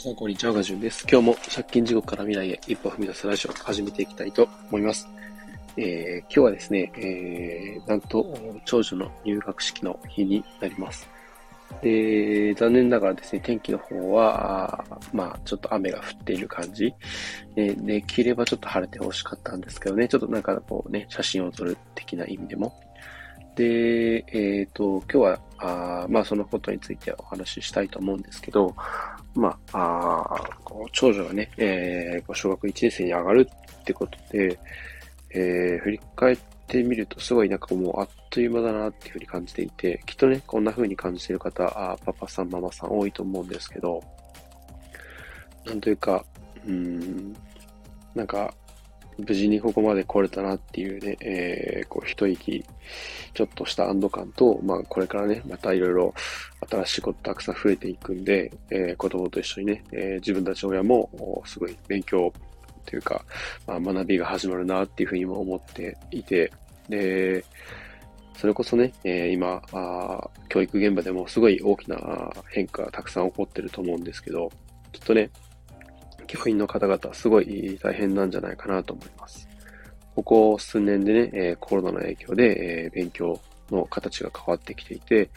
さん、こんにちは。ガジュンです。今日も借金地獄から未来へ一歩踏み出すラジオを始めていきたいと思います。えー、今日はですね、えー、なんと、長女の入学式の日になります。で、残念ながらですね、天気の方は、まあ、ちょっと雨が降っている感じ。で、できればちょっと晴れてほしかったんですけどね、ちょっとなんかこうね、写真を撮る的な意味でも。で、えっ、ー、と、今日は、あまあ、そのことについてお話ししたいと思うんですけど、まあ、あ長女がね、えー、小学1年生に上がるってことで、えー、振り返ってみると、すごいなんかもうあっという間だなっていうふうに感じていて、きっとね、こんな風に感じている方、あパパさん、ママさん多いと思うんですけど、なんというか、うん、なんか、無事にここまで来れたなっていうね、えー、こう一息、ちょっとした安堵感と、まあこれからね、またいろいろ新しいことたくさん増えていくんで、えー、子供と一緒にね、えー、自分たち親もすごい勉強というか、まあ、学びが始まるなっていうふうにも思っていて、で、それこそね、えー、今あ、教育現場でもすごい大きな変化がたくさん起こってると思うんですけど、きっとね、教員の方々、すごい大変なんじゃないかなと思います。ここ数年でね、えコロナの影響で、え勉強の形が変わってきていて、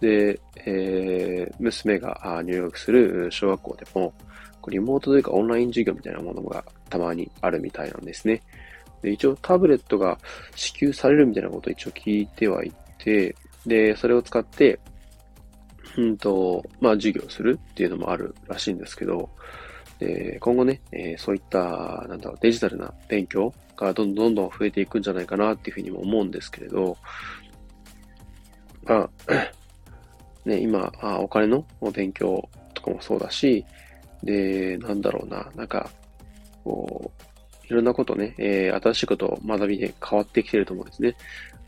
で、えー、娘が入学する小学校でも、リモートというかオンライン授業みたいなものがたまにあるみたいなんですね。で一応タブレットが支給されるみたいなことを一応聞いてはいて、で、それを使って、うんと、まあ授業するっていうのもあるらしいんですけど、で、今後ね、えー、そういった、なんだろう、デジタルな勉強がどんどんどんどん増えていくんじゃないかなっていうふうにも思うんですけれど、まあ、ね、今、あお金の勉強とかもそうだし、で、なんだろうな、なんか、こう、いろんなことね、えー、新しいことを学びで変わってきてると思うんですね。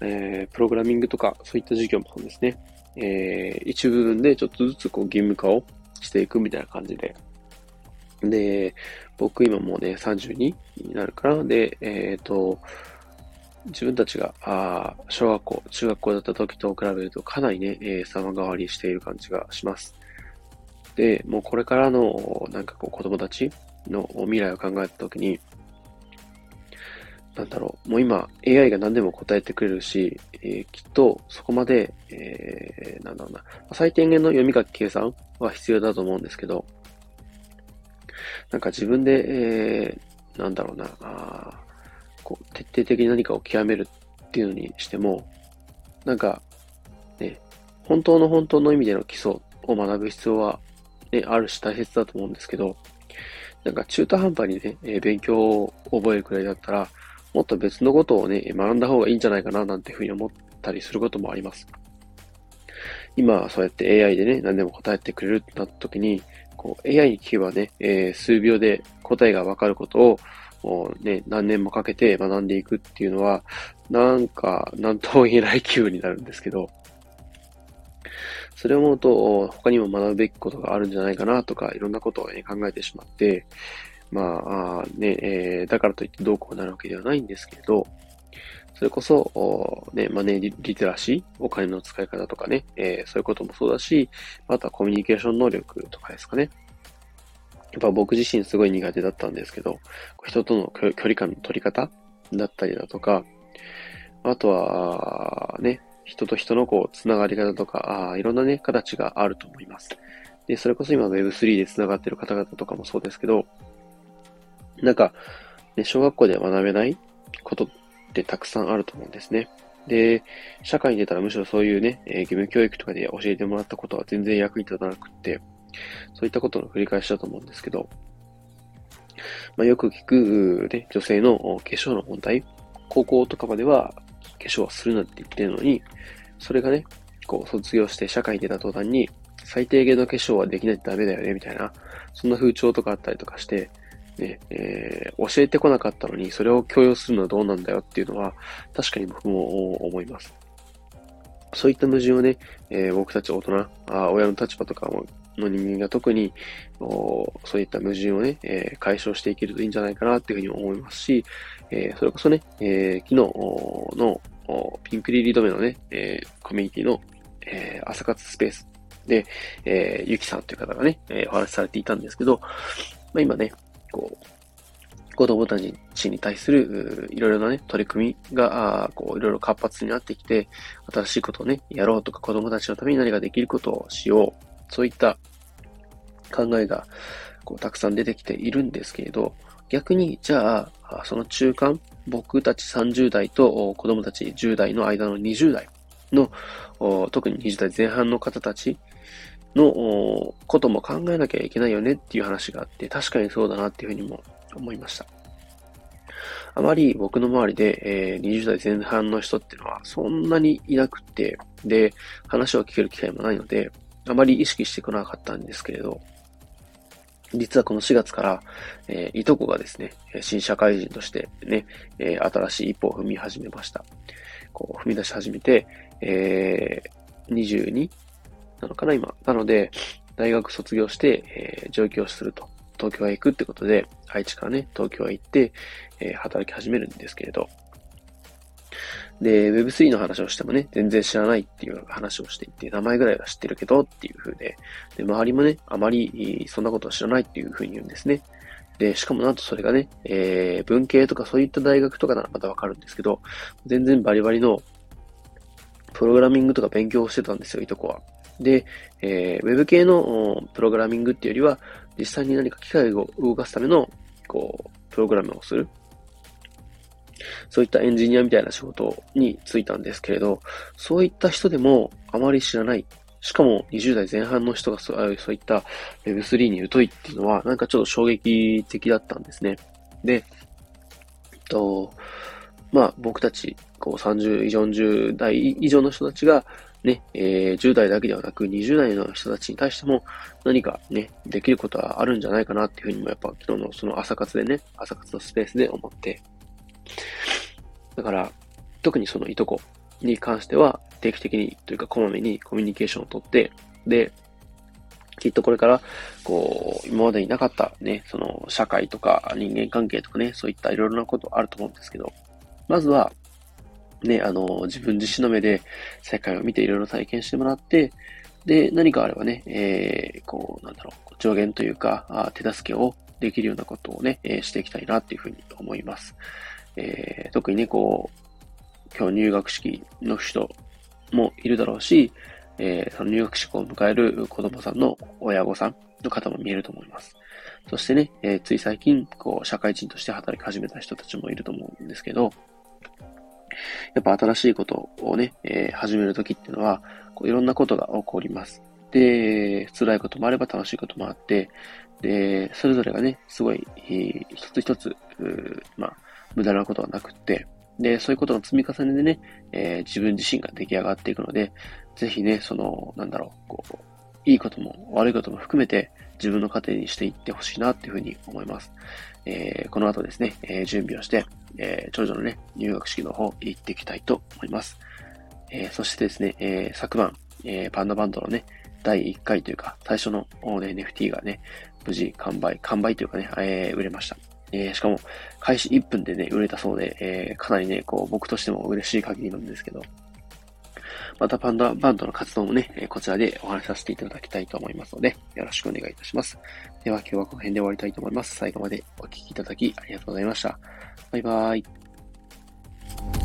えー、プログラミングとか、そういった授業もそうですね。えー、一部分でちょっとずつこう義務化をしていくみたいな感じで、で、僕今もうね、32になるから、で、えっ、ー、と、自分たちが、あ小学校、中学校だった時と比べるとかなりね、えー、様変わりしている感じがします。で、もうこれからの、なんかこう子供たちの未来を考えた時に、なんだろう、もう今 AI が何でも答えてくれるし、えー、きっとそこまで、えー、なんだろうな、最低限の読み書き計算は必要だと思うんですけど、なんか自分で、えー、なんだろうな、あこう徹底的に何かを極めるっていうのにしても、なんか、ね、本当の本当の意味での基礎を学ぶ必要は、ね、あるし大切だと思うんですけど、なんか中途半端にね、え、勉強を覚えるくらいだったら、もっと別のことをね、学んだ方がいいんじゃないかななんていうふうに思ったりすることもあります。今、そうやって AI でね、何でも答えてくれるってなった時に、こう AI に聞けばね、えー、数秒で答えがわかることを、もうね、何年もかけて学んでいくっていうのは、なんか、なんとも言えない気分になるんですけど、それを思うと、他にも学ぶべきことがあるんじゃないかなとか、いろんなことを、ね、考えてしまって、まあ、あね、えー、だからといってどうこうなるわけではないんですけど、それこそ、ね、マネーリテラシー、お金の使い方とかね、えー、そういうこともそうだし、あとはコミュニケーション能力とかですかね。やっぱ僕自身すごい苦手だったんですけど、人との距離感の取り方だったりだとか、あとは、ね、人と人のこう、つながり方とか、あいろんなね、形があると思います。で、それこそ今 Web3 で繋がってる方々とかもそうですけど、なんか、ね、小学校で学べないことってたくさんあると思うんですね。で、社会に出たらむしろそういうね、えー、義務教育とかで教えてもらったことは全然役に立たなくって、そういったことの繰り返しだと思うんですけど、まあ、よく聞く、ね、女性の化粧の問題、高校とかまでは化粧はするなって言ってるのに、それがね、こう卒業して社会に出た途端に、最低限の化粧はできないとダメだよね、みたいな、そんな風潮とかあったりとかして、ね、えー、教えてこなかったのに、それを強要するのはどうなんだよっていうのは、確かに僕も思います。そういった矛盾をね、えー、僕たち大人、あ親の立場とかの人間が特に、そういった矛盾をね、えー、解消していけるといいんじゃないかなっていうふうに思いますし、えー、それこそね、えー、昨日のピンクリリードメのね、え、コミュニティの、え、朝活スペースで、えー、ゆきさんという方がね、え、お話しされていたんですけど、まあ、今ね、こう、子供たちに対する、いろいろなね、取り組みが、こう、いろいろ活発になってきて、新しいことをね、やろうとか、子供たちのために何かできることをしよう。そういった考えが、こう、たくさん出てきているんですけれど、逆に、じゃあ、その中間、僕たち30代と子供たち10代の間の20代の、特に20代前半の方たちのことも考えなきゃいけないよねっていう話があって、確かにそうだなっていうふうにも思いました。あまり僕の周りで、えー、20代前半の人っていうのはそんなにいなくて、で、話を聞ける機会もないので、あまり意識してこなかったんですけれど、実はこの4月から、えー、いとこがですね、新社会人としてね、えー、新しい一歩を踏み始めました。こう、踏み出し始めて、えー、22なのかな、今。なので、大学卒業して、えー、上京すると。東京へ行くってことで、愛知からね、東京へ行って、えー、働き始めるんですけれど。で、Web3 の話をしてもね、全然知らないっていう話をしていて、名前ぐらいは知ってるけどっていう風で、で、周りもね、あまりそんなことは知らないっていう風に言うんですね。で、しかもなんとそれがね、えー、文系とかそういった大学とかならまたわかるんですけど、全然バリバリのプログラミングとか勉強してたんですよ、いとこは。で、えー、ウェブ系のプログラミングっていうよりは、実際に何か機械を動かすための、こう、プログラムをする。そういったエンジニアみたいな仕事に就いたんですけれど、そういった人でもあまり知らない。しかも20代前半の人がそういった Web3 に疎いっていうのは、なんかちょっと衝撃的だったんですね。で、と、まあ僕たち、こう30以、40代以上の人たちが、ね、えー、10代だけではなく20代の人たちに対しても何かね、できることはあるんじゃないかなっていうふうにもやっぱ昨日のその朝活でね、朝活のスペースで思って。だから、特にそのいとこに関しては定期的にというかこまめにコミュニケーションをとって、で、きっとこれから、こう、今までになかったね、その社会とか人間関係とかね、そういったいろいろなことあると思うんですけど、まずは、ね、あの、自分自身の目で世界を見ていろいろ体験してもらって、で、何かあればね、えー、こう、なんだろう、助言というか、あ手助けをできるようなことをね、えー、していきたいなっていうふうに思います。えー、特にね、こう、今日入学式の人もいるだろうし、えー、その入学式を迎える子供さんの親御さんの方も見えると思います。そしてね、えー、つい最近、こう、社会人として働き始めた人たちもいると思うんですけど、やっぱ新しいことをね、えー、始めるときっていうのは、こういろんなことが起こります。で、辛いこともあれば楽しいこともあって、で、それぞれがね、すごい、えー、一つ一つ、まあ、無駄なことはなくって、で、そういうことの積み重ねでね、えー、自分自身が出来上がっていくので、ぜひね、その、なんだろう、こう、いいことも悪いことも含めて自分の糧にしていってほしいなっていうふうに思います。えー、この後ですね、えー、準備をして、えー、長女のね、入学式の方行っていきたいと思います。え、そしてですね、え、昨晩、え、パンダバンドのね、第1回というか、最初の、ね、NFT がね、無事完売、完売というかね、え、売れました。え、しかも、開始1分でね、売れたそうで、え、かなりね、こう、僕としても嬉しい限りなんですけど、またパンダバンドの活動もね、こちらでお話しさせていただきたいと思いますので、よろしくお願いいたします。では今日はこの辺で終わりたいと思います。最後までお聴きいただきありがとうございました。バイバーイ。